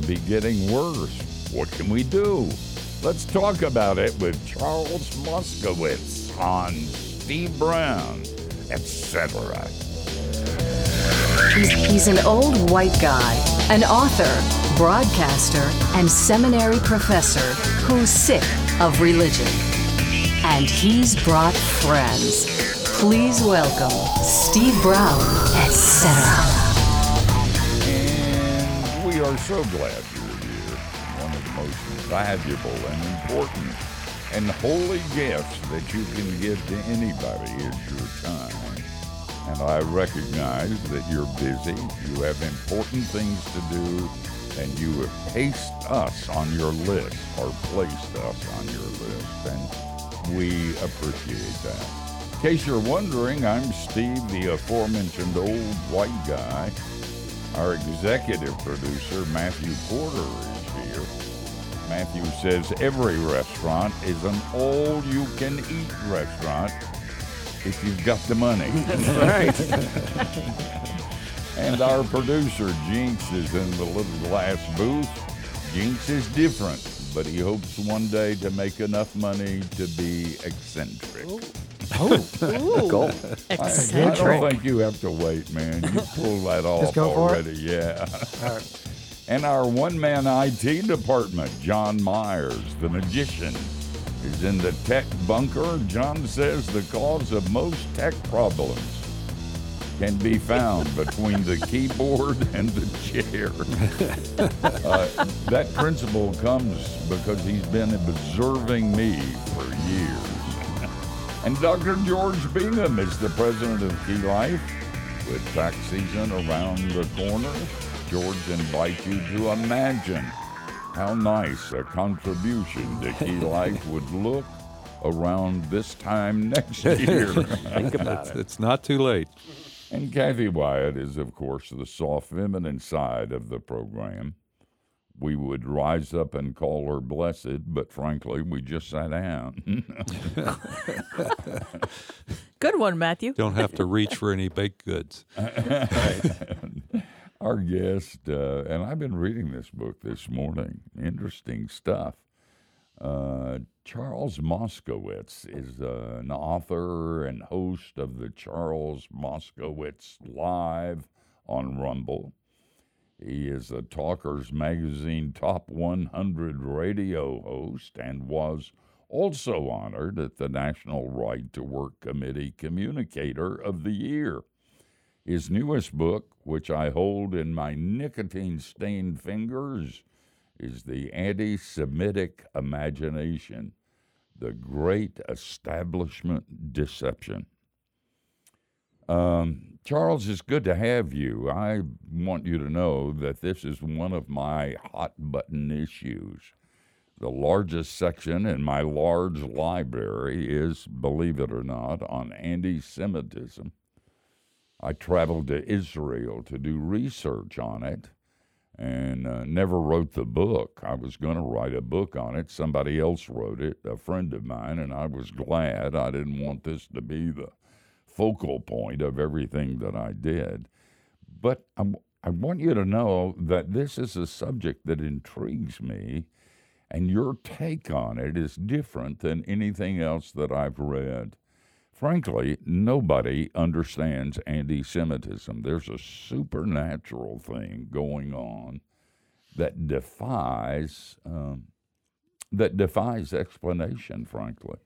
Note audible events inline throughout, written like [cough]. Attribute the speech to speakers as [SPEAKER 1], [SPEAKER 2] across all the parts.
[SPEAKER 1] to be getting worse. What can we do? Let's talk about it with Charles Moscowitz on Steve Brown, etc.
[SPEAKER 2] He's an old white guy, an author, broadcaster, and seminary professor who's sick of religion. And he's brought friends. Please welcome Steve Brown, etc.
[SPEAKER 1] Are so glad you're here. One of the most valuable and important and holy gifts that you can give to anybody is your time. And I recognize that you're busy, you have important things to do, and you have placed us on your list or placed us on your list. And we appreciate that. In case you're wondering, I'm Steve, the aforementioned old white guy. Our executive producer, Matthew Porter, is here. Matthew says every restaurant is an all you can eat restaurant if you've got the money. [laughs]
[SPEAKER 3] right. [laughs]
[SPEAKER 1] and our producer, Jinx, is in the little glass booth. Jinx is different, but he hopes one day to make enough money to be eccentric.
[SPEAKER 3] Oh, [laughs]
[SPEAKER 4] Goal.
[SPEAKER 1] I, I don't
[SPEAKER 3] eccentric.
[SPEAKER 1] think you have to wait, man. You pull that [laughs] off
[SPEAKER 3] go for it?
[SPEAKER 1] already. Yeah. And our one man IT department, John Myers, the magician, is in the tech bunker. John says the cause of most tech problems can be found [laughs] between the keyboard and the chair. Uh, that principle comes because he's been observing me for years. And Dr. George Bingham is the president of Key Life. With tax season around the corner, George invites you to imagine how nice a contribution to Key [laughs] Life would look around this time next [laughs] year.
[SPEAKER 4] Think about
[SPEAKER 5] It's,
[SPEAKER 4] it.
[SPEAKER 5] it's not too late.
[SPEAKER 1] And Kathy Wyatt is, of course, the soft feminine side of the program. We would rise up and call her blessed, but frankly, we just sat down. [laughs]
[SPEAKER 6] Good one, Matthew.
[SPEAKER 5] Don't have to reach for any baked goods. [laughs]
[SPEAKER 1] Our guest, uh, and I've been reading this book this morning. Interesting stuff. Uh, Charles Moscowitz is uh, an author and host of the Charles Moscowitz Live on Rumble. He is a Talkers Magazine Top 100 radio host and was also honored at the National Right to Work Committee Communicator of the Year. His newest book, which I hold in my nicotine stained fingers, is The Anti Semitic Imagination The Great Establishment Deception. Um, Charles, it's good to have you. I want you to know that this is one of my hot button issues. The largest section in my large library is, believe it or not, on anti Semitism. I traveled to Israel to do research on it and uh, never wrote the book. I was going to write a book on it. Somebody else wrote it, a friend of mine, and I was glad. I didn't want this to be the focal point of everything that I did. But I, I want you to know that this is a subject that intrigues me, and your take on it is different than anything else that I've read. Frankly, nobody understands anti Semitism. There's a supernatural thing going on that defies um, that defies explanation, frankly.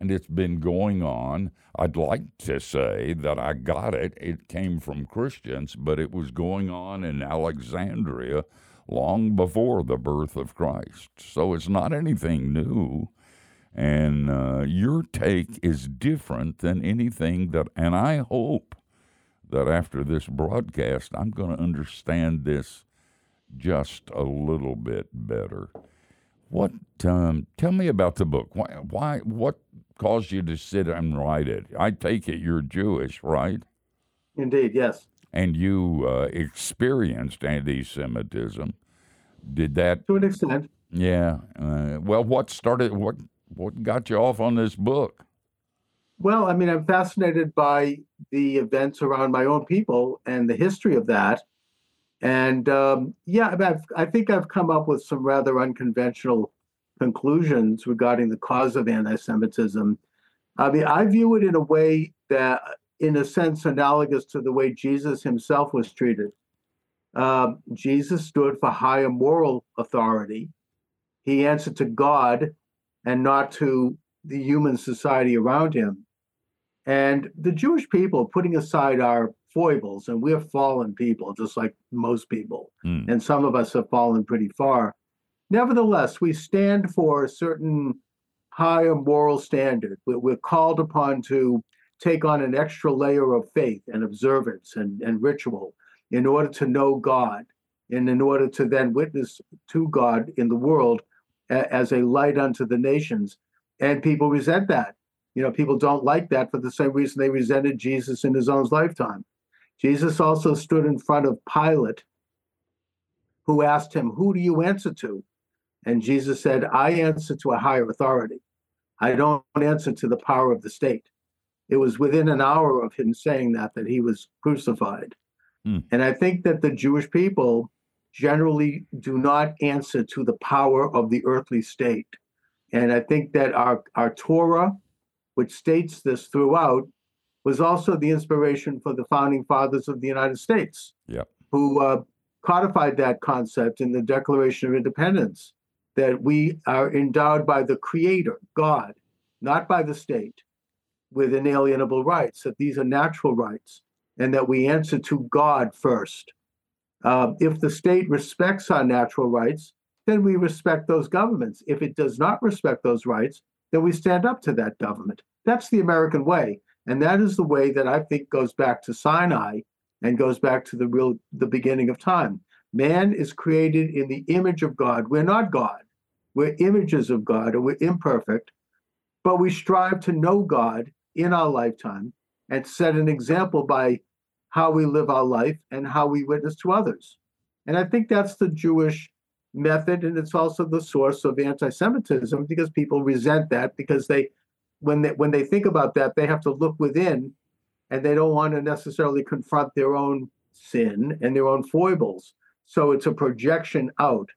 [SPEAKER 1] And it's been going on. I'd like to say that I got it. It came from Christians, but it was going on in Alexandria long before the birth of Christ. So it's not anything new. And uh, your take is different than anything that, and I hope that after this broadcast, I'm going to understand this just a little bit better. What? Um, tell me about the book. Why? Why? What caused you to sit and write it? I take it you're Jewish, right?
[SPEAKER 7] Indeed, yes.
[SPEAKER 1] And you uh, experienced anti-Semitism. Did that?
[SPEAKER 7] To an extent.
[SPEAKER 1] Yeah. Uh, well, what started? What? What got you off on this book?
[SPEAKER 7] Well, I mean, I'm fascinated by the events around my own people and the history of that. And um, yeah, I've, I think I've come up with some rather unconventional conclusions regarding the cause of anti-Semitism. I mean, I view it in a way that, in a sense, analogous to the way Jesus himself was treated. Uh, Jesus stood for higher moral authority. He answered to God and not to the human society around him. And the Jewish people, putting aside our foibles, and we're fallen people, just like most people,
[SPEAKER 1] Mm.
[SPEAKER 7] and some of us have fallen pretty far. Nevertheless, we stand for a certain higher moral standard. We're, we're called upon to take on an extra layer of faith and observance and, and ritual in order to know God and in order to then witness to God in the world a- as a light unto the nations. And people resent that. You know, people don't like that for the same reason they resented Jesus in his own lifetime. Jesus also stood in front of Pilate, who asked him, Who do you answer to? And Jesus said, I answer to a higher authority. I don't answer to the power of the state. It was within an hour of him saying that that he was crucified.
[SPEAKER 1] Hmm.
[SPEAKER 7] And I think that the Jewish people generally do not answer to the power of the earthly state. And I think that our, our Torah, which states this throughout, was also the inspiration for the founding fathers of the United States,
[SPEAKER 1] Yep.
[SPEAKER 7] who uh, codified that concept in the Declaration of Independence that we are endowed by the Creator, God, not by the state, with inalienable rights, that these are natural rights, and that we answer to God first. Uh, if the state respects our natural rights, then we respect those governments. If it does not respect those rights, then we stand up to that government. That's the American way. And that is the way that I think goes back to Sinai and goes back to the real the beginning of time. Man is created in the image of God. We're not God. We're images of God, and we're imperfect, but we strive to know God in our lifetime and set an example by how we live our life and how we witness to others. And I think that's the Jewish method, and it's also the source of anti-Semitism because people resent that because they, when they when they think about that, they have to look within, and they don't want to necessarily confront their own sin and their own foibles. So it's a projection out.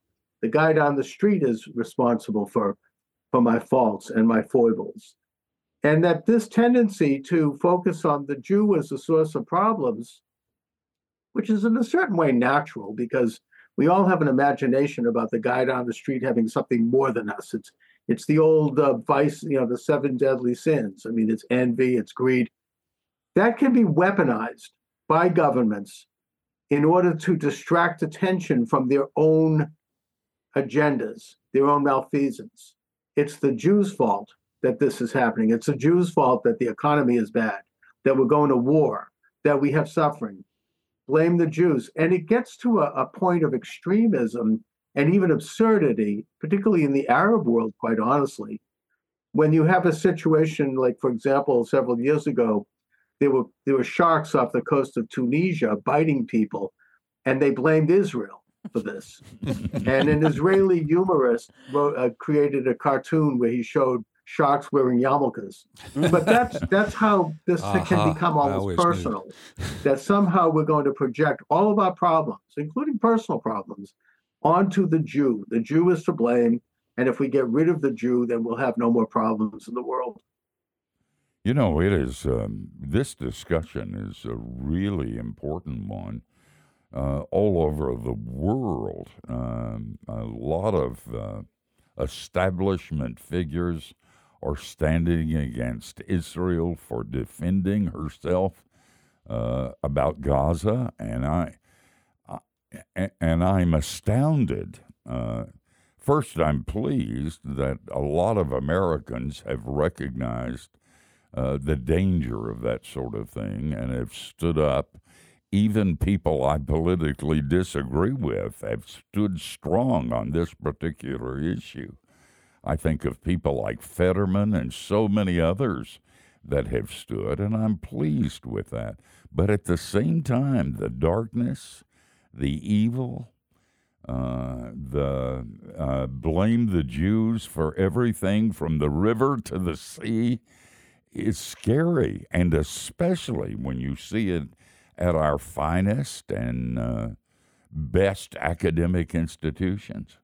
[SPEAKER 7] The guy down the street is responsible for for my faults and my foibles. And that this tendency to focus on the Jew as a source of problems, which is in a certain way natural because we all have an imagination about the guy down the street having something more than us. It's it's the old uh, vice, you know, the seven deadly sins. I mean, it's envy, it's greed. That can be weaponized by governments in order to distract attention from their own agendas, their own malfeasance. It's the Jews' fault that this is happening. It's the Jews' fault that the economy is bad, that we're going to war, that we have suffering. Blame the Jews. And it gets to a, a point of extremism and even absurdity, particularly in the Arab world, quite honestly. When you have a situation like, for example, several years ago, there were there were sharks off the coast of Tunisia biting people, and they blamed Israel for this. and an Israeli humorist wrote, uh, created a cartoon where he showed sharks wearing yarmulkes. But that's that's how this
[SPEAKER 5] Aha,
[SPEAKER 7] can become almost personal. that somehow we're going to project all of our problems, including personal problems, onto the Jew. The Jew is to blame. And if we get rid of the Jew, then we'll have no more problems in the world.
[SPEAKER 1] You know, it is, um, this discussion is a really important one uh, all over the world. Um, a lot of uh, establishment figures are standing against Israel for defending herself uh, about Gaza, and I, and I'm astounded. Uh, first, I'm pleased that a lot of Americans have recognized uh, the danger of that sort of thing and have stood up. Even people I politically disagree with have stood strong on this particular issue. I think of people like Fetterman and so many others that have stood, and I'm pleased with that. But at the same time, the darkness, the evil, uh, the uh, blame the Jews for everything from the river to the sea is scary, and especially when you see it at our finest and uh, best academic institutions.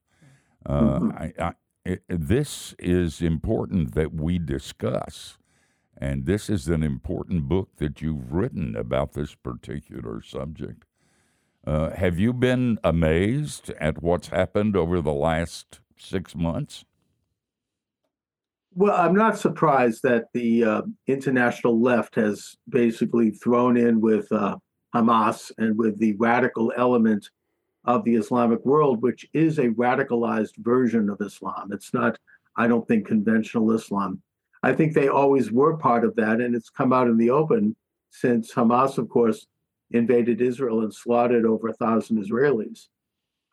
[SPEAKER 1] Uh,
[SPEAKER 7] Mhm.
[SPEAKER 1] I, I, it, this is important that we discuss. And this is an important book that you've written about this particular subject. Uh, have you been amazed at what's happened over the last six months?
[SPEAKER 7] Well, I'm not surprised that the uh, international left has basically thrown in with uh, Hamas and with the radical element of the Islamic world, which is a radicalized version of Islam. It's not, I don't think, conventional Islam. I think they always were part of that, and it's come out in the open since Hamas, of course, invaded Israel and slaughtered over a thousand Israelis.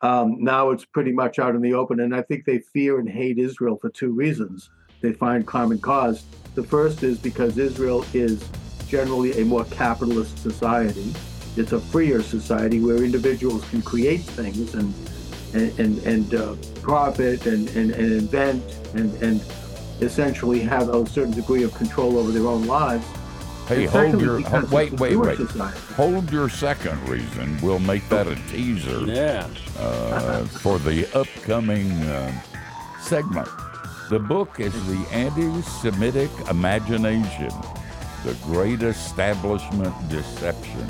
[SPEAKER 7] Um, now it's pretty much out in the open, and I think they fear and hate Israel for two reasons they find common cause. The first is because Israel is generally a more capitalist society. It's a freer society where individuals can create things and and and, and uh, profit and, and, and invent and and essentially have a certain degree of control over their own lives.
[SPEAKER 1] Hey,
[SPEAKER 7] And
[SPEAKER 1] hold your hold, wait, wait, wait.
[SPEAKER 7] society.
[SPEAKER 1] Hold your second reason. We'll make that a teaser
[SPEAKER 3] Yeah.
[SPEAKER 1] uh, for the upcoming uh, segment. The book is The Anti Semitic Imagination The Great Establishment Deception.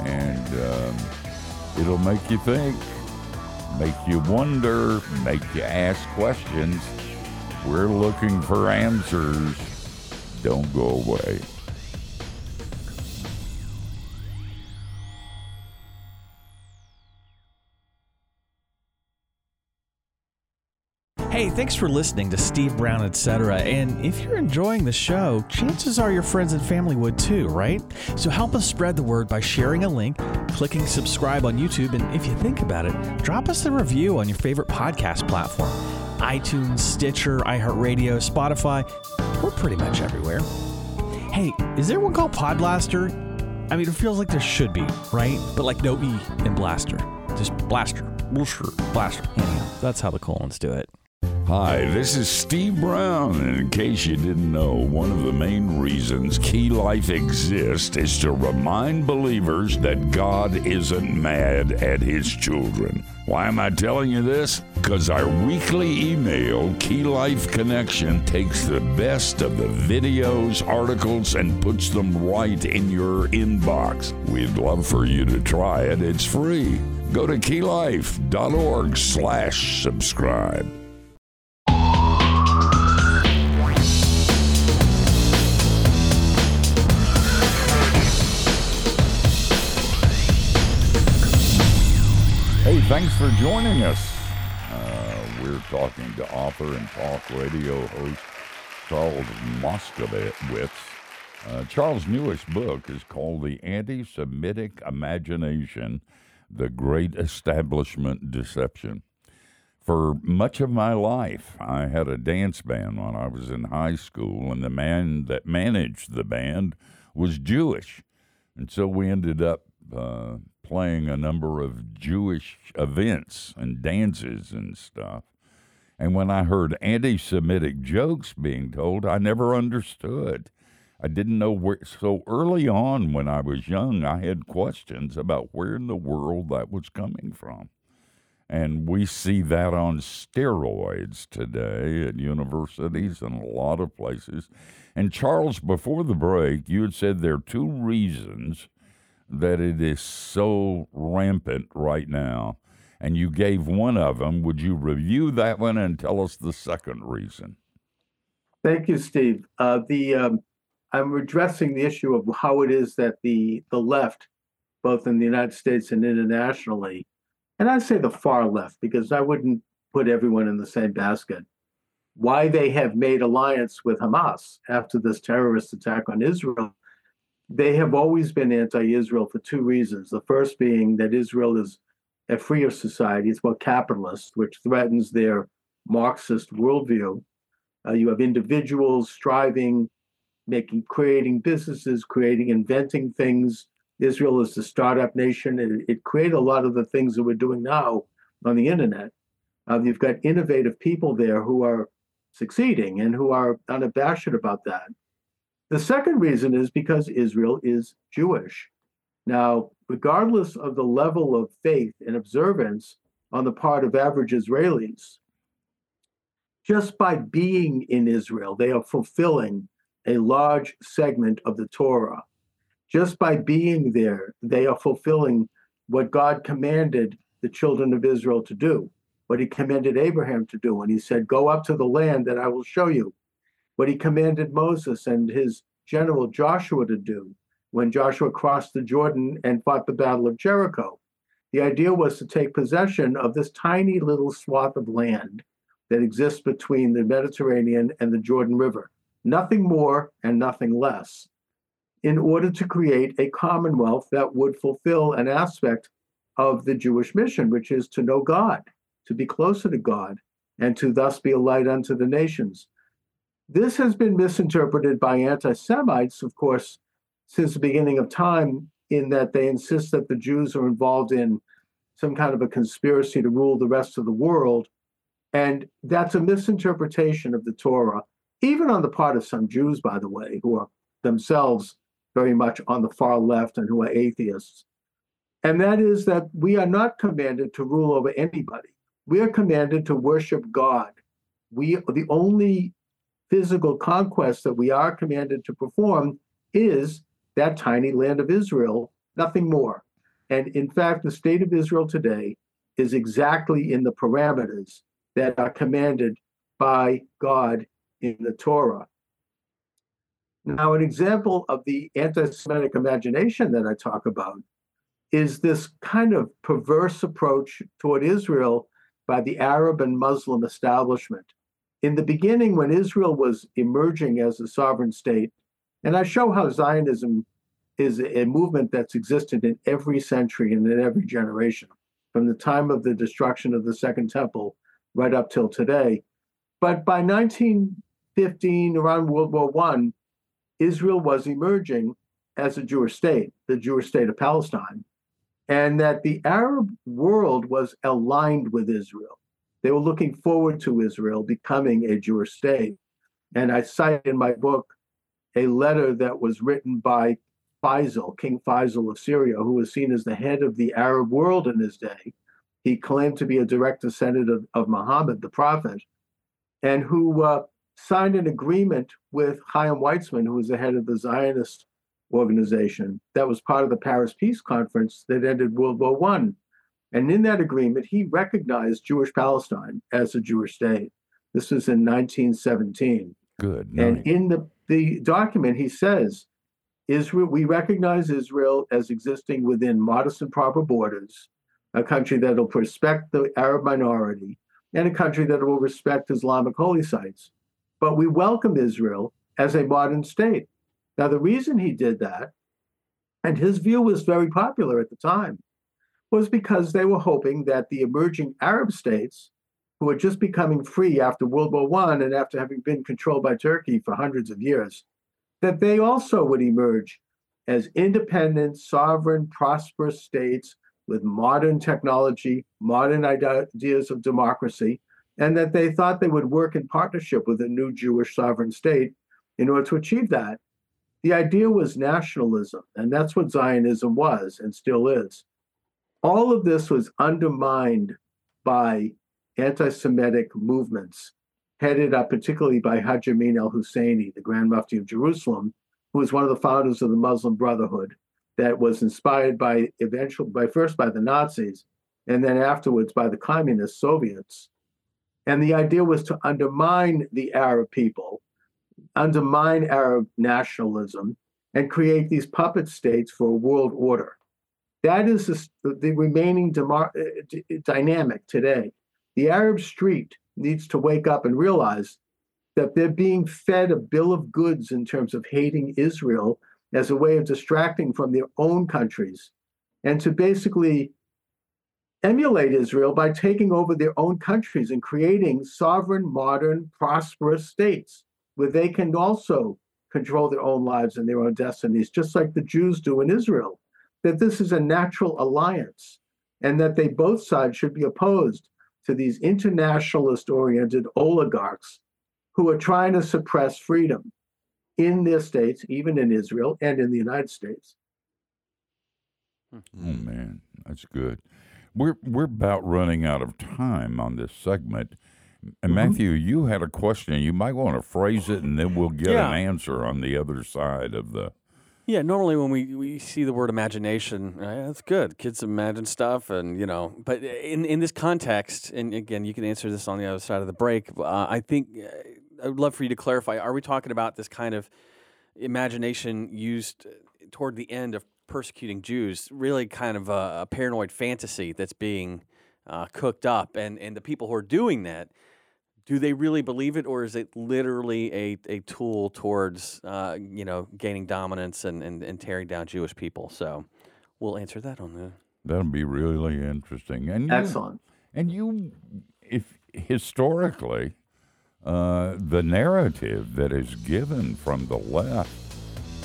[SPEAKER 1] And um, it'll make you think, make you wonder, make you ask questions. We're looking for answers. Don't go away.
[SPEAKER 4] Thanks for listening to Steve Brown, etc. And if you're enjoying the show, chances are your friends and family would too, right? So help us spread the word by sharing a link, clicking subscribe on YouTube, and if you think about it, drop us a review on your favorite podcast platform iTunes, Stitcher, iHeartRadio, Spotify. We're pretty much everywhere. Hey, is there one called Podblaster? I mean, it feels like there should be, right? But like no E in Blaster. Just Blaster. Blaster. Blaster. Anyhow, that's how the colons do it.
[SPEAKER 1] Hi, this is Steve Brown, and in case you didn't know, one of the main reasons Key Life exists is to remind believers that God isn't mad at His children. Why am I telling you this? Because our weekly email, Key Life Connection, takes the best of the videos, articles, and puts them right in your inbox. We'd love for you to try it. It's free. Go to keylife.org slash subscribe. Thanks for joining us. Uh, we're talking to author and talk radio host Charles Moscowitz. Uh, Charles' newest book is called The Anti Semitic Imagination The Great Establishment Deception. For much of my life, I had a dance band when I was in high school, and the man that managed the band was Jewish. And so we ended up uh, playing a number of Jewish events and dances and stuff. And when I heard anti Semitic jokes being told, I never understood. I didn't know where. So early on, when I was young, I had questions about where in the world that was coming from. And we see that on steroids today at universities and a lot of places. And Charles, before the break, you had said there are two reasons that it is so rampant right now. And you gave one of them. Would you review that one and tell us the second reason?
[SPEAKER 7] Thank you, Steve. Uh, the um, I'm addressing the issue of how it is that the the left, both in the United States and internationally, and I'd say the far left because I wouldn't put everyone in the same basket. Why they have made alliance with Hamas after this terrorist attack on Israel? They have always been anti-Israel for two reasons. The first being that Israel is a freer society; it's more capitalist, which threatens their Marxist worldview. Uh, you have individuals striving, making, creating businesses, creating, inventing things. Israel is the startup nation. It, it created a lot of the things that we're doing now on the internet. Uh, you've got innovative people there who are succeeding and who are unabashed about that. The second reason is because Israel is Jewish. Now, regardless of the level of faith and observance on the part of average Israelis, just by being in Israel, they are fulfilling a large segment of the Torah. Just by being there, they are fulfilling what God commanded the children of Israel to do, what he commanded Abraham to do And he said, Go up to the land that I will show you, what he commanded Moses and his general Joshua to do when Joshua crossed the Jordan and fought the Battle of Jericho. The idea was to take possession of this tiny little swath of land that exists between the Mediterranean and the Jordan River, nothing more and nothing less, in order to create a commonwealth that would fulfill an aspect of the Jewish mission, which is to know God, to be closer to God, and to thus be a light unto the nations. This has been misinterpreted by anti Semites, of course, since the beginning of time, in that they insist that the Jews are involved in some kind of a conspiracy to rule the rest of the world. And that's a misinterpretation of the Torah, even on the part of some Jews, by the way, who are themselves very much on the far left and who are atheists. And that is that we are not commanded to rule over anybody. We are commanded to worship God. We the only physical conquest that we are commanded to perform is that tiny land of Israel, nothing more. And in fact, the state of Israel today is exactly in the parameters that are commanded by God in the Torah. Now, an example of the anti Semitic imagination that I talk about is this kind of perverse approach toward Israel by the Arab and Muslim establishment. In the beginning, when Israel was emerging as a sovereign state, and I show how Zionism is a movement that's existed in every century and in every generation, from the time of the destruction of the Second Temple right up till today. But by 1915, around World War I, Israel was emerging as a Jewish state, the Jewish state of Palestine, and that the Arab world was aligned with Israel. They were looking forward to Israel becoming a Jewish state. And I cite in my book a letter that was written by Faisal, King Faisal of Syria, who was seen as the head of the Arab world in his day. He claimed to be a direct descendant of, of Muhammad, the prophet, and who uh, signed an agreement with Chaim Weizmann, who was the head of the Zionist organization that was part of the Paris Peace Conference that ended World War One. And in that agreement, he recognized Jewish Palestine as a Jewish state. This was in 1917.
[SPEAKER 1] Good.
[SPEAKER 7] And in the, the document, he says, Israel, we recognize Israel as existing within modest and proper borders, a country that will respect the Arab minority, and a country that will respect Islamic holy sites. But we welcome Israel as a modern state. Now, the reason he did that, and his view was very popular at the time, was because they were hoping that the emerging Arab states, who were just becoming free after World War I and after having been controlled by Turkey for hundreds of years, that they also would emerge as independent, sovereign, prosperous states with modern technology, modern ideas of democracy, and that they thought they would work in partnership with a new Jewish sovereign state in order to achieve that. The idea was nationalism, and that's what Zionism was and still is. All of this was undermined by anti Semitic movements headed up particularly by Hajj Amin al Husseini, the Grand Mufti of Jerusalem, who was one of the founders of the Muslim Brotherhood, that was inspired by eventual by first by the Nazis and then afterwards by the communist Soviets. And the idea was to undermine the Arab people, undermine Arab nationalism, and create these puppet states for a world order. That is the, the remaining demo, uh, dynamic today. The Arab street needs to wake up and realize that they're being fed a bill of goods in terms of hating Israel as a way of distracting from their own countries and to basically emulate Israel by taking over their own countries and creating sovereign, modern, prosperous states where they can also control their own lives and their own destinies, just like the Jews do in Israel. That this is a natural alliance and that they both sides should be opposed to these internationalist oriented oligarchs who are trying to suppress freedom in their states, even in Israel and in the United States. Hmm.
[SPEAKER 1] Oh man, that's good. We're we're about running out of time on this segment. And mm-hmm. Matthew, you had a question. You might want to phrase it, and then we'll get
[SPEAKER 3] Yeah.
[SPEAKER 1] an answer on the other side of the.
[SPEAKER 3] Yeah, normally when we, we see the word imagination, uh, that's good. Kids imagine stuff, and you know. But in in this context, and again, you can answer this on the other side of the break. Uh, I think uh, I would love for you to clarify. Are we talking about this kind of imagination used uh, toward the end of persecuting Jews? Really, kind of a, a paranoid fantasy that's being uh, cooked up, and and the people who are doing that do they really believe it or is it literally a, a tool towards uh, you know gaining dominance and, and, and tearing down jewish people so we'll answer that on the
[SPEAKER 1] That'll be really interesting. And you,
[SPEAKER 7] Excellent.
[SPEAKER 1] And you, if historically, uh, the narrative that is given from the left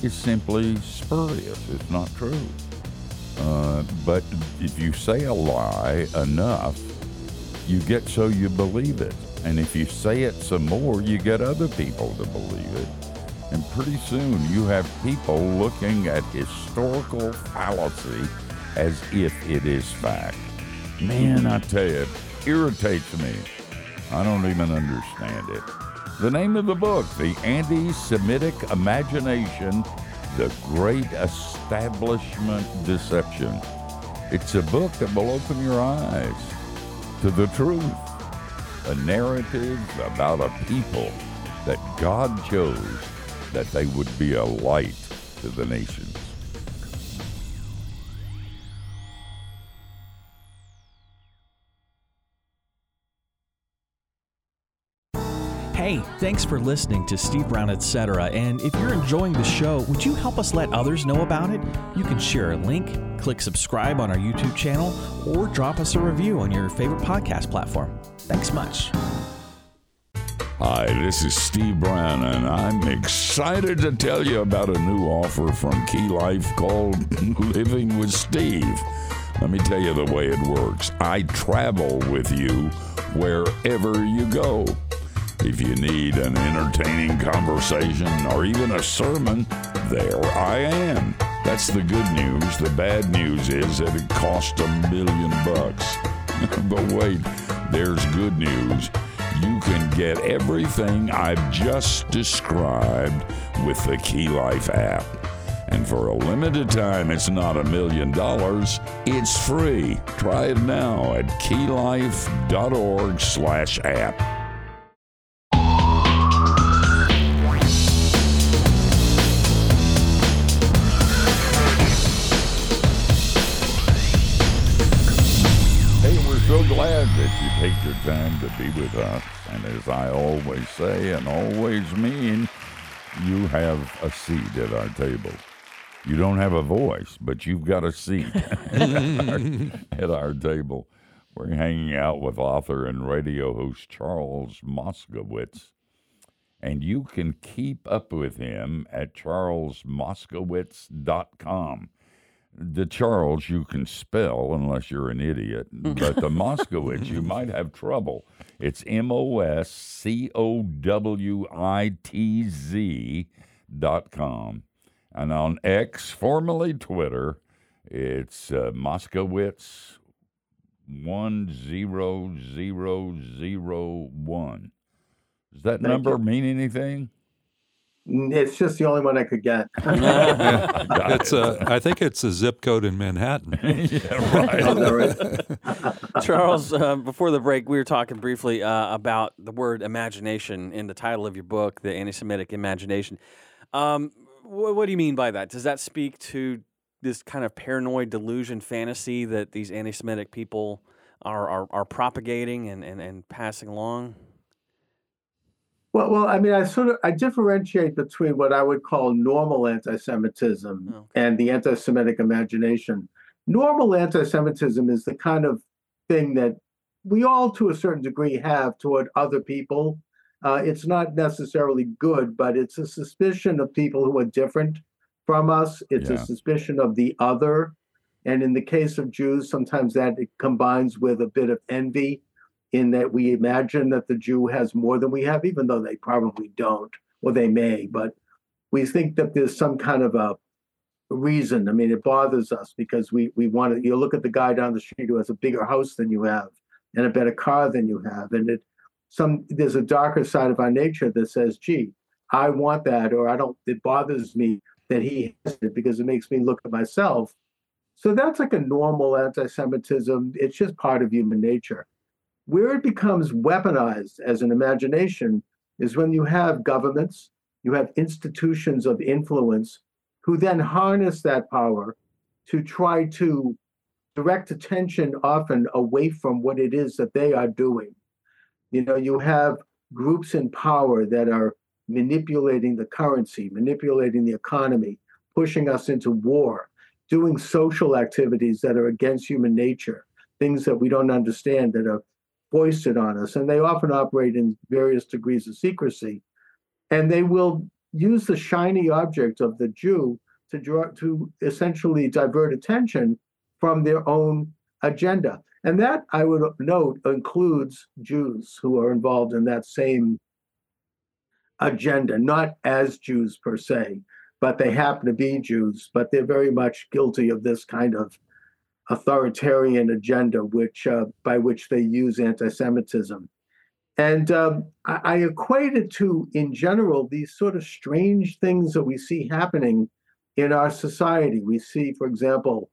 [SPEAKER 1] is simply spurious. It's not true. Uh, but if you say a lie enough, you get so you believe it. And if you say it some more, you get other people to believe it. And pretty soon you have people looking at historical fallacy as if it is fact. Man, I tell you, it irritates me. I don't even understand it. The name of the book, The Anti Semitic Imagination The Great Establishment Deception. It's a book that will open your eyes to the truth, a narrative about a people that God chose that they would be a light to the nations.
[SPEAKER 4] Hey, thanks for listening to Steve Brown, etc. And if you're enjoying the show, would you help us let others know about it? You can share a link, click subscribe on our YouTube channel, or drop us a review on your favorite podcast platform. Thanks much.
[SPEAKER 1] Hi, this is Steve Brown, and I'm excited to tell you about a new offer from Key Life called [laughs] Living with Steve. Let me tell you the way it works. I travel with you wherever you go. If you need an entertaining conversation or even a sermon, there I am. That's the good news. The bad news is that it cost a million bucks. [laughs] but wait, there's good news. You can get everything I've just described with the Key Life app. And for a limited time, it's not a million dollars. It's free. Try it now at keylife.org slash app. Time to be with us. And as I always say and always mean, you have a seat at our table. You don't have a voice, but you've got a seat at, [laughs] our, at our table. We're hanging out with author and radio host Charles Moscowitz. And you can keep up with him at charlesmoscowitz.com. The Charles you can spell unless you're an idiot, but the Moscowitz you might [laughs] have trouble. It's M O S C O W I T Z dot com. And on X, formerly Twitter, it's uh, Moscowitz one zero zero zero one. Does that
[SPEAKER 7] Thank
[SPEAKER 1] number
[SPEAKER 7] you.
[SPEAKER 1] mean anything?
[SPEAKER 7] It's just the only one I could get. [laughs]
[SPEAKER 5] It's a, I think it's a zip code in Manhattan. [laughs]
[SPEAKER 1] yeah, right. [laughs]
[SPEAKER 3] Charles uh, before the break we were talking briefly uh, about the word imagination in the title of your book the anti-semitic imagination um, wh- what do you mean by that does that speak to this kind of paranoid delusion fantasy that these anti-semitic people are, are, are propagating and, and, and passing along
[SPEAKER 7] Well, well, I mean, I sort of I differentiate between what I would call normal anti-Semitism
[SPEAKER 3] Okay.
[SPEAKER 7] and the anti-Semitic imagination. Normal anti-Semitism is the kind of thing that we all, to a certain degree, have toward other people. Uh, it's not necessarily good, but it's a suspicion of people who are different from us. It's
[SPEAKER 1] Yeah.
[SPEAKER 7] a suspicion of the other, and in the case of Jews, sometimes that it combines with a bit of envy in that we imagine that the Jew has more than we have, even though they probably don't, or they may, but we think that there's some kind of a reason. I mean, it bothers us because we we want to. You look at the guy down the street who has a bigger house than you have and a better car than you have, and it some there's a darker side of our nature that says, "Gee, I want that," or "I don't." It bothers me that he has it because it makes me look at myself. So that's like a normal anti-Semitism. It's just part of human nature. Where it becomes weaponized as an imagination is when you have governments, you have institutions of influence who then harness that power to try to direct attention often away from what it is that they are doing. You know, you have groups in power that are manipulating the currency, manipulating the economy, pushing us into war, doing social activities that are against human nature, things that we don't understand that are foisted on us. And they often operate in various degrees of secrecy. And they will use the shiny object of the Jew to draw to essentially divert attention from their own agenda. And that I would note includes Jews who are involved in that same agenda, not as Jews per se, but they happen to be Jews, but they're very much guilty of this kind of authoritarian agenda, which uh, by which they use anti-Semitism. And um, I, I equate it to, in general, these sort of strange things that we see happening in our society. We see, for example,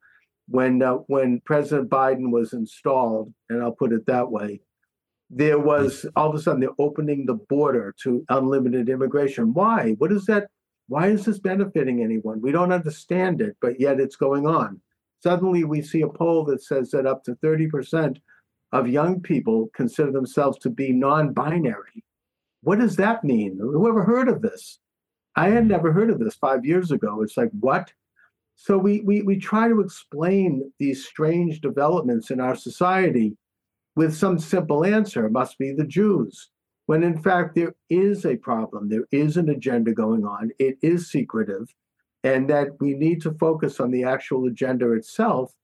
[SPEAKER 7] when uh, when President Biden was installed, and I'll put it that way, there was all of a sudden they're opening the border to unlimited immigration. Why? What is that? Why is this benefiting anyone? We don't understand it, but yet it's going on. Suddenly, we see a poll that says that up to 30% of young people consider themselves to be non binary. What does that mean? Who ever heard of this? I had mm-hmm. never heard of this five years ago. It's like, what? So we, we, we try to explain these strange developments in our society with some simple answer. It must be the Jews. When in fact, there is a problem, there is an agenda going on, it is secretive, and that we need to focus on the actual agenda itself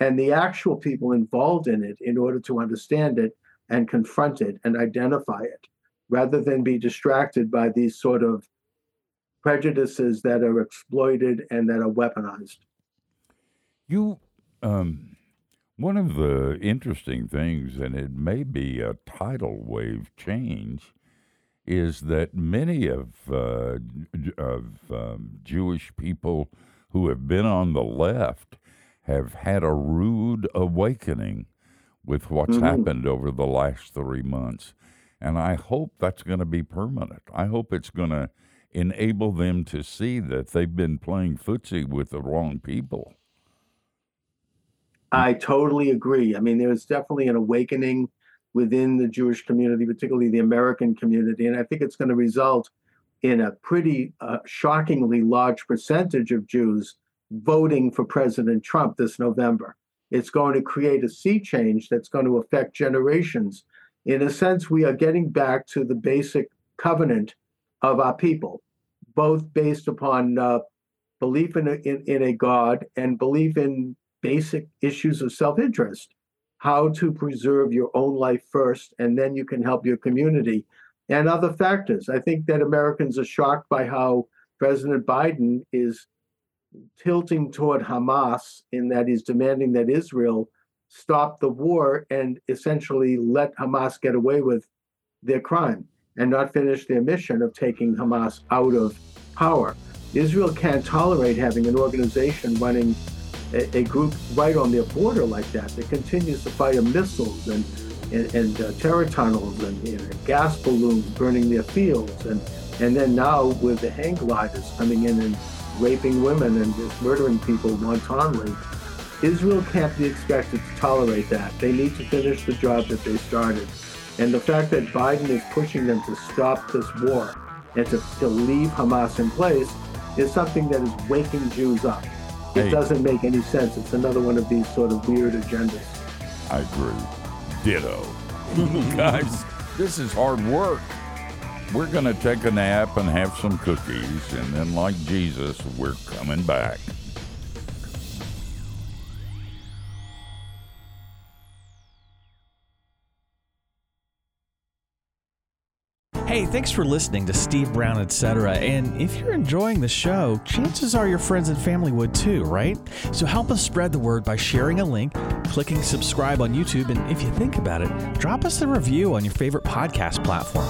[SPEAKER 7] and the actual people involved in it in order to understand it and confront it and identify it, rather than be distracted by these sort of prejudices that are exploited and that are weaponized.
[SPEAKER 1] You, um, one of the interesting things, and it may be a tidal wave change, is that many of uh, of um, Jewish people who have been on the left have had a rude awakening with what's mm-hmm. happened over the last three months. And I hope that's going to be permanent. I hope it's going to enable them to see that they've been playing footsie with the wrong people.
[SPEAKER 7] I totally agree. I mean, there's definitely an awakening within the Jewish community, particularly the American community. And I think it's going to result in a pretty uh, shockingly large percentage of Jews voting for President Trump this November. It's going to create a sea change that's going to affect generations. In a sense, we are getting back to the basic covenant of our people, both based upon uh, belief in a, in, in a God and belief in basic issues of self interest, how to preserve your own life first, and then you can help your community, and other factors. I think that Americans are shocked by how President Biden is tilting toward Hamas in that he's demanding that Israel stop the war and essentially let Hamas get away with their crime and not finish their mission of taking Hamas out of power. Israel can't tolerate having an organization running a, a group right on their border like that that continues to fire missiles and and, and uh, terror tunnels and you know, gas balloons burning their fields and and then now with the hang gliders coming in and raping women and just murdering people wantonly. Israel can't be expected to tolerate that. They need to finish the job that they started. And the fact that Biden is pushing them to stop this war and to, to leave Hamas in place is something that is waking Jews up. It hey. doesn't make any sense. It's another one of these sort of weird agendas.
[SPEAKER 1] I agree. Ditto. [laughs] Guys, this is hard work. We're going to take a nap and have some cookies, and then, like Jesus, we're coming back.
[SPEAKER 4] Hey, thanks for listening to Steve Brown, etc. And if you're enjoying the show, chances are your friends and family would too, right? So help us spread the word by sharing a link, clicking subscribe on YouTube, and if you think about it, drop us a review on your favorite podcast platform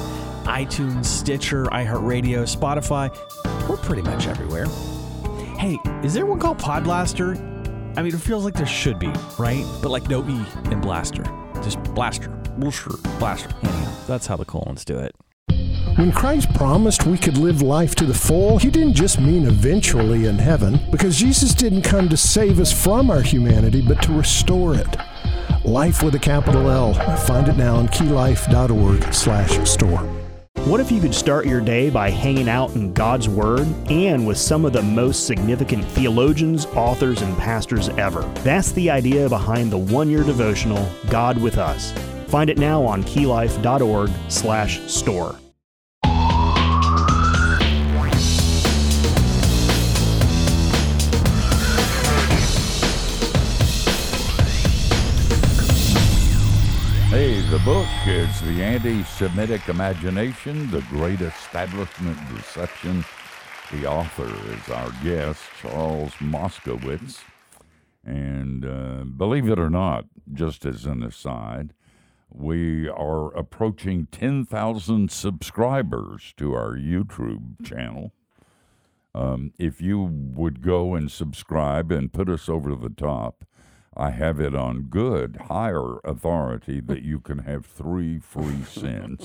[SPEAKER 4] iTunes, Stitcher, iHeartRadio, Spotify. We're pretty much everywhere. Hey, is there one called Podblaster? I mean, it feels like there should be, right? But like no E in Blaster. Just Blaster. Blaster. Blaster. Anyhow, that's how the colons do it.
[SPEAKER 8] When Christ promised we could live life to the full, he didn't just mean eventually in heaven, because Jesus didn't come to save us from our humanity, but to restore it. Life with a capital L. Find it now on keylife.org slash store.
[SPEAKER 9] What if you could start your day by hanging out in God's Word and with some of the most significant theologians, authors, and pastors ever? That's the idea behind the one-year devotional, God with Us. Find it now on keylife.org slash store.
[SPEAKER 1] The book is The Anti Semitic Imagination, The Great Establishment Deception. The author is our guest, Charles Moscowitz. And uh, believe it or not, just as an aside, we are approaching 10,000 subscribers to our YouTube channel. Um, if you would go and subscribe and put us over the top, I have it on good, higher authority that you can have three free cents.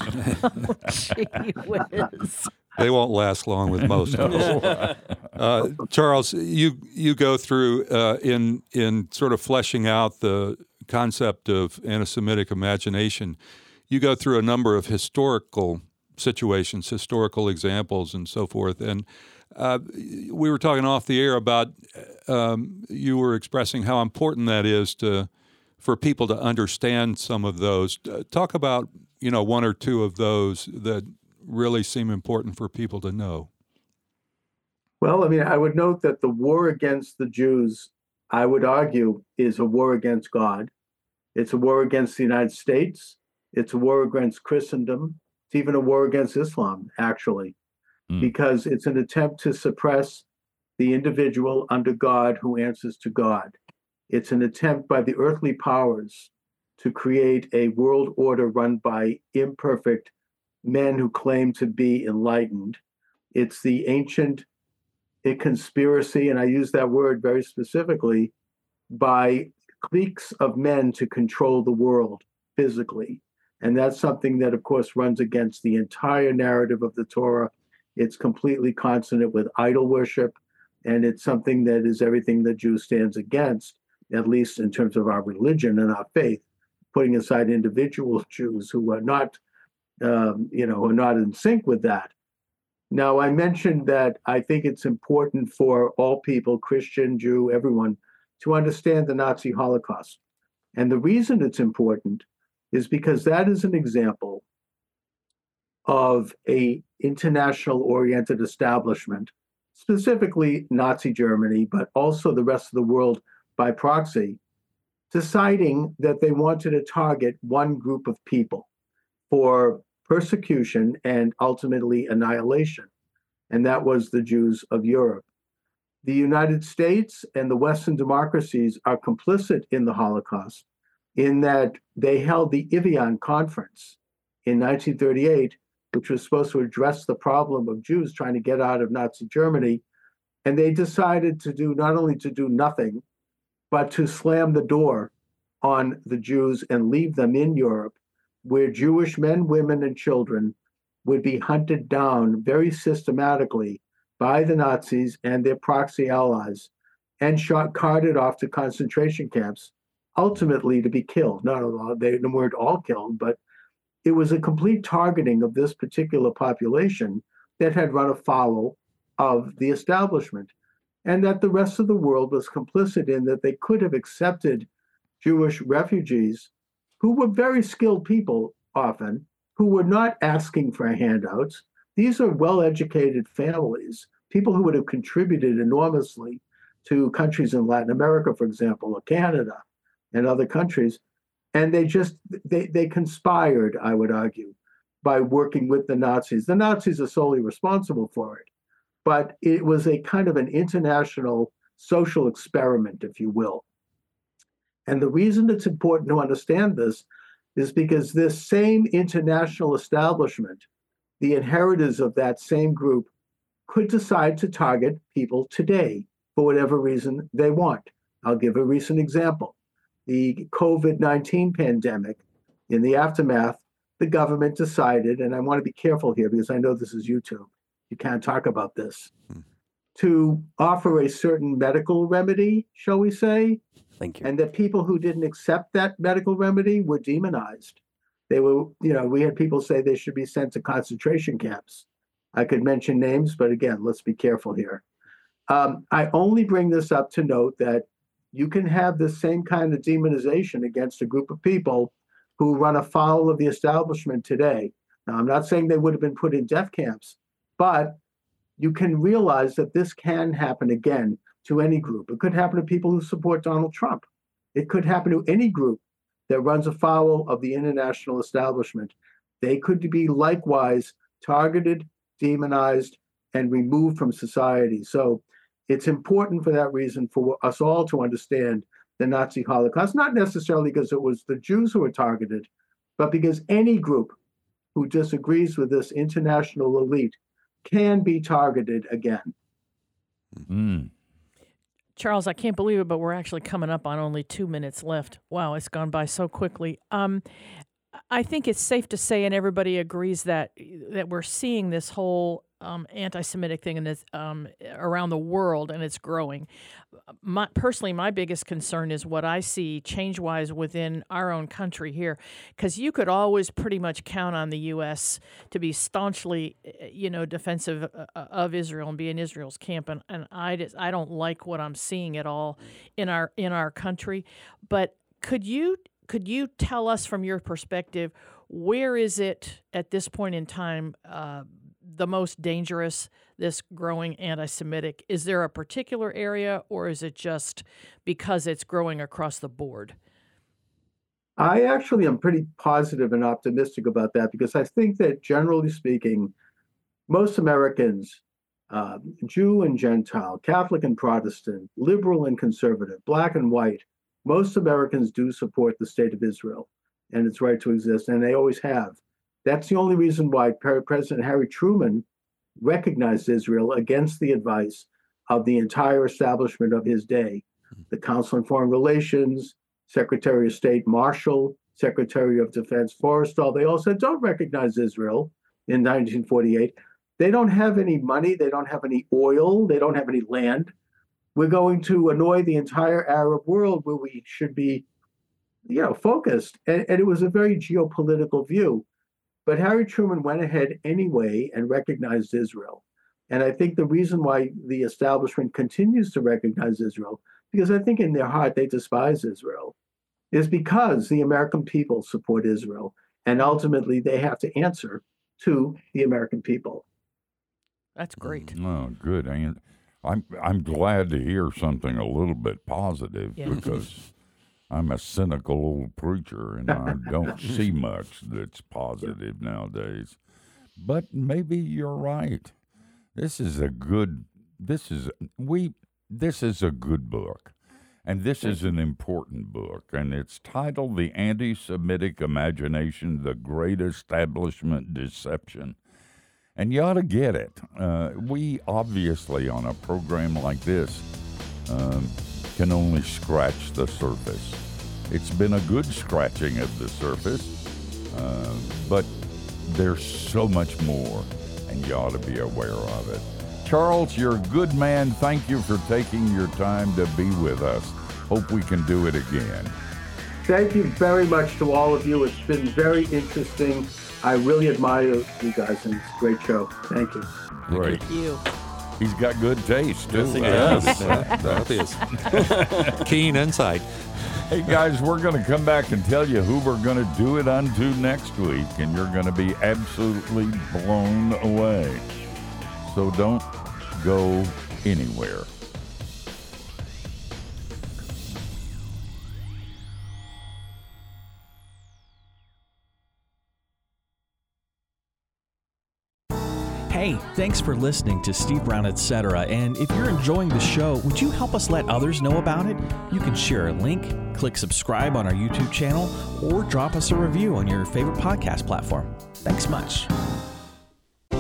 [SPEAKER 6] Gee whiz.
[SPEAKER 5] They won't last long with most of us. Uh, Charles, you you go through uh, in in sort of fleshing out the concept of anti-Semitic imagination. You go through a number of historical situations, historical examples, and so forth. And uh, we were talking off the air about um, you were expressing how important that is to for people to understand some of those. Uh, talk about you know one or two of those that really seem important for people to know.
[SPEAKER 7] Well, I mean, I would note that the war against the Jews, I would argue, is a war against God. It's a war against the United States. It's a war against Christendom. It's even a war against Islam, actually,
[SPEAKER 1] Mm.
[SPEAKER 7] because it's an attempt to suppress the individual under God who answers to God. It's an attempt by the earthly powers to create a world order run by imperfect men who claim to be enlightened. It's the ancient conspiracy, and I use that word very specifically, by cliques of men to control the world physically. And that's something that, of course, runs against the entire narrative of the Torah. It's completely consonant with idol worship, and it's something that is everything that Jews stands against, at least in terms of our religion and our faith, putting aside individual [laughs] Jews who are not, um, you know, are not in sync with that. Now, I mentioned that I think it's important for all people, Christian, Jew, everyone, to understand the Nazi Holocaust. And the reason it's important is because that is an example of a international oriented establishment, specifically Nazi Germany, but also the rest of the world by proxy, deciding that they wanted to target one group of people for persecution and ultimately annihilation. And that was the Jews of Europe. The United States and the Western democracies are complicit in the Holocaust in that they held the Evian Conference in 1938, which was supposed to address the problem of Jews trying to get out of Nazi Germany. And they decided to do not only to do nothing, but to slam the door on the Jews and leave them in Europe, where Jewish men, women, and children would be hunted down very systematically by the Nazis and their proxy allies and shot carted off to concentration camps, ultimately to be killed. Not all, they weren't all killed, but it was a complete targeting of this particular population that had run afoul of the establishment. And that the rest of the world was complicit in that they could have accepted Jewish refugees who were very skilled people often, who were not asking for handouts. These are well educated families, people who would have contributed enormously to countries in Latin America, for example, or Canada and other countries. And they just they, they conspired, I would argue, by working with the Nazis. The Nazis are solely responsible for it, but it was a kind of an international social experiment, if you will. And the reason it's important to understand this is because this same international establishment, the inheritors of that same group, could decide to target people today for whatever reason they want. I'll give a recent example. The COVID 19 pandemic, in the aftermath, the government decided, and I want to be careful here because I know this is YouTube, you can't talk about this, hmm. to offer a certain medical remedy, shall we say,
[SPEAKER 3] Thank you.
[SPEAKER 7] And that people who didn't accept that medical remedy were demonized. They were, you know, we had people say they should be sent to concentration camps. I could mention names, but again, let's be careful here. Um, I only bring this up to note that you can have the same kind of demonization against a group of people who run afoul of the establishment today. Now, I'm not saying they would have been put in death camps, but you can realize that this can happen again to any group. It could happen to people who support Donald Trump. It could happen to any group that runs afoul of the international establishment. They could be likewise targeted, demonized, and removed from society. So it's important for that reason for us all to understand the Nazi Holocaust, not necessarily because it was the Jews who were targeted, but because any group who disagrees with this international elite can be targeted again.
[SPEAKER 6] Mm. Charles, I can't believe it, but we're actually coming up on only two minutes left. Wow, it's gone by so quickly. Um, I think it's safe to say, and everybody agrees that that we're seeing this whole um, anti-Semitic thing in this, um, around the world, and it's growing. My, personally, my biggest concern is what I see change-wise within our own country here, because you could always pretty much count on the U.S. to be staunchly, eh, you know, defensive uh, uh, of Israel and be in Israel's camp, and, and I just, I don't like what I'm seeing at all in our in our country. But could you could you tell us from your perspective where is it at this point in time? Uh, the most dangerous, this growing anti Semitic? Is there a particular area, or is it just because it's growing across the board?
[SPEAKER 7] I actually am pretty positive and optimistic about that because I think that generally speaking, most Americans, uh, Jew and Gentile, Catholic and Protestant, liberal and conservative, black and white, most Americans do support the state of Israel and its right to exist, and they always have. That's the only reason why President Harry Truman recognized Israel against the advice of the entire establishment of his day the Council on Foreign Relations, Secretary of State Marshall, Secretary of Defense Forrestal. They all said, don't recognize Israel in 1948. They don't have any money, they don't have any oil, they don't have any land. We're going to annoy the entire Arab world where we should be, you know, focused. And, and it was a very geopolitical view. But Harry Truman went ahead anyway and recognized Israel. And I think the reason why the establishment continues to recognize Israel, because I think in their heart they despise Israel, is because the American people support Israel. And ultimately they have to answer to the American people.
[SPEAKER 6] That's great.
[SPEAKER 1] Oh, good. And I'm I'm glad to hear something a little bit positive yeah. because I'm a cynical old preacher and I don't [laughs] see much that's positive nowadays. But maybe you're right. This is a good this is we this is a good book. And this is an important book, and it's titled The Anti Semitic Imagination The Great Establishment Deception. And you ought to get it. Uh, we obviously, on a program like this, um, can only scratch the surface. It's been a good scratching of the surface, uh, but there's so much more, and you ought to be aware of it. Charles, you're a good man. Thank you for taking your time to be with us. Hope we can do it again.
[SPEAKER 7] Thank you very much to all of you. It's been very interesting. I really admire you guys, and it's a great show. Thank you.
[SPEAKER 1] Great.
[SPEAKER 6] Thank you.
[SPEAKER 1] He's got good taste too.
[SPEAKER 5] Yes, that [laughs] is keen insight.
[SPEAKER 1] Hey guys, we're going to come back and tell you who we're going to do it unto next week, and you're going to be absolutely blown away. So don't go anywhere.
[SPEAKER 4] Hey, thanks for listening to Steve Brown, etc. And if you're enjoying the show, would you help us let others know about it? You can share a link, click subscribe on our YouTube channel, or drop us a review on your favorite podcast platform. Thanks much.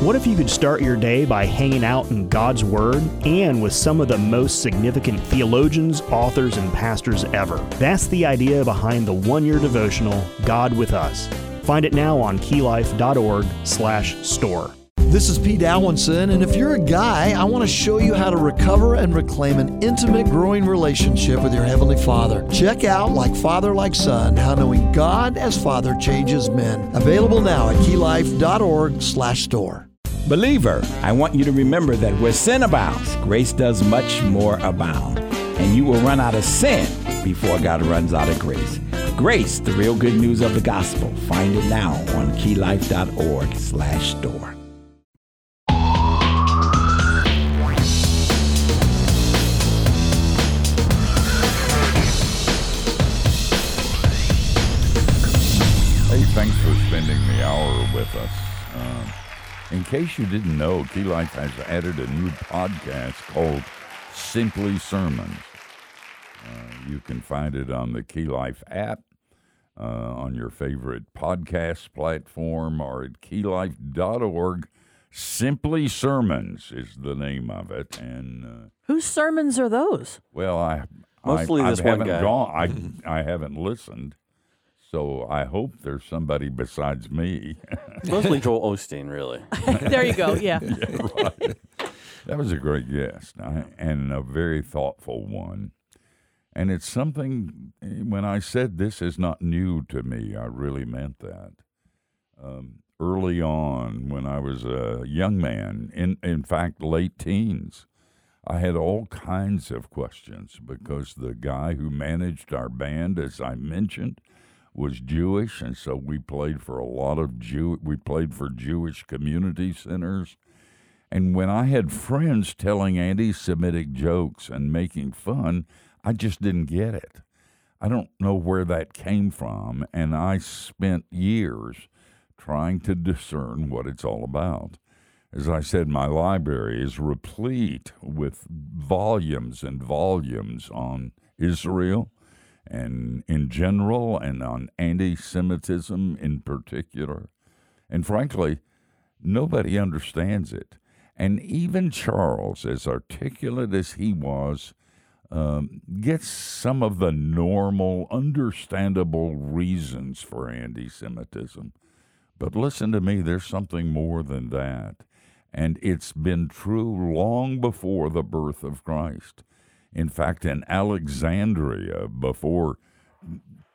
[SPEAKER 9] What if you could start your day by hanging out in God's Word and with some of the most significant theologians, authors, and pastors ever? That's the idea behind the one-year devotional, God with Us. Find it now on keylife.org/store.
[SPEAKER 10] This is Pete Alwinson, and if you're a guy, I want to show you how to recover and reclaim an intimate, growing relationship with your Heavenly Father. Check out Like Father, Like Son, How Knowing God as Father Changes Men. Available now at keylife.org slash store.
[SPEAKER 11] Believer, I want you to remember that where sin abounds, grace does much more abound. And you will run out of sin before God runs out of grace. Grace, the real good news of the gospel. Find it now on keylife.org slash store.
[SPEAKER 1] With us. Um, in case you didn't know, Key Life has added a new podcast called Simply Sermons. Uh, you can find it on the Key Life app, uh, on your favorite podcast platform, or at keylife.org. Simply Sermons is the name of it, and uh,
[SPEAKER 6] Whose sermons are those?
[SPEAKER 1] well, I
[SPEAKER 3] Mostly
[SPEAKER 1] I,
[SPEAKER 3] this
[SPEAKER 1] I
[SPEAKER 3] one
[SPEAKER 1] haven't
[SPEAKER 3] guy.
[SPEAKER 1] gone. I [laughs] I haven't listened, so I hope there's somebody besides me. [laughs]
[SPEAKER 3] Mostly Joel Osteen, really. [laughs]
[SPEAKER 6] there you go. Yeah. [laughs]
[SPEAKER 1] Yeah, right. That was a great guest I, and a very thoughtful one. And it's something, when I said this is not new to me, I really meant that. Um, early on, when I was a young man, in, in fact, late teens, I had all kinds of questions because the guy who managed our band, as I mentioned, was Jewish, and so we played for a lot of Jew. We played for Jewish community centers, and when I had friends telling anti-Semitic jokes and making fun, I just didn't get it. I don't know where that came from, and I spent years trying to discern what it's all about. As I said, my library is replete with volumes and volumes on Israel and in general and on anti Semitism in particular. And frankly, nobody understands it. And even Charles, as articulate as he was, um, gets some of the normal, understandable reasons for anti Semitism. But listen to me, there's something more than that. And it's been true long before the birth of Christ. In fact, in Alexandria, before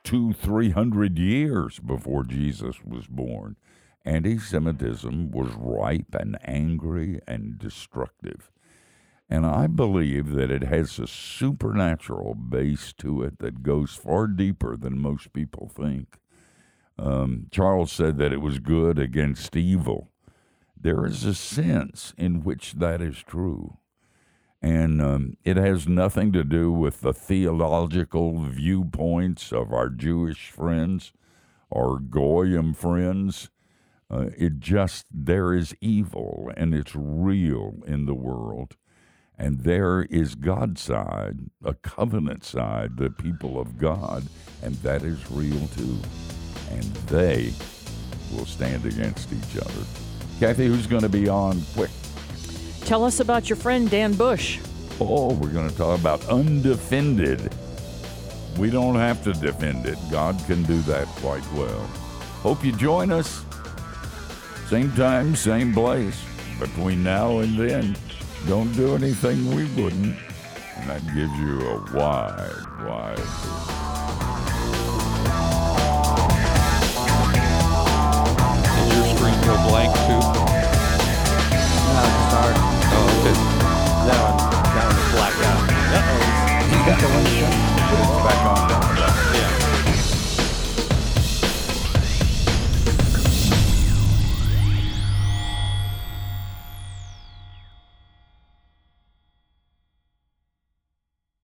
[SPEAKER 1] two, three hundred years before Jesus was born, anti Semitism was ripe and angry and destructive. And I believe that it has a supernatural base to it that goes far deeper than most people think. Um, Charles said that it was good against evil. There is a sense in which that is true. And um, it has nothing to do with the theological viewpoints of our Jewish friends or Goyim friends. Uh, it just, there is evil and it's real in the world. And there is God's side, a covenant side, the people of God, and that is real too. And they will stand against each other. Kathy, who's going to be on quick?
[SPEAKER 6] Tell us about your friend Dan Bush.
[SPEAKER 1] Oh, we're going to talk about undefended. We don't have to defend it. God can do that quite well. Hope you join us. Same time, same place. Between now and then, don't do anything we wouldn't. And that gives you a wide, wide. your
[SPEAKER 5] screen go blank too? No,
[SPEAKER 3] it's hard
[SPEAKER 4] that one, that one blacked out. Uh-oh.
[SPEAKER 1] It's back on.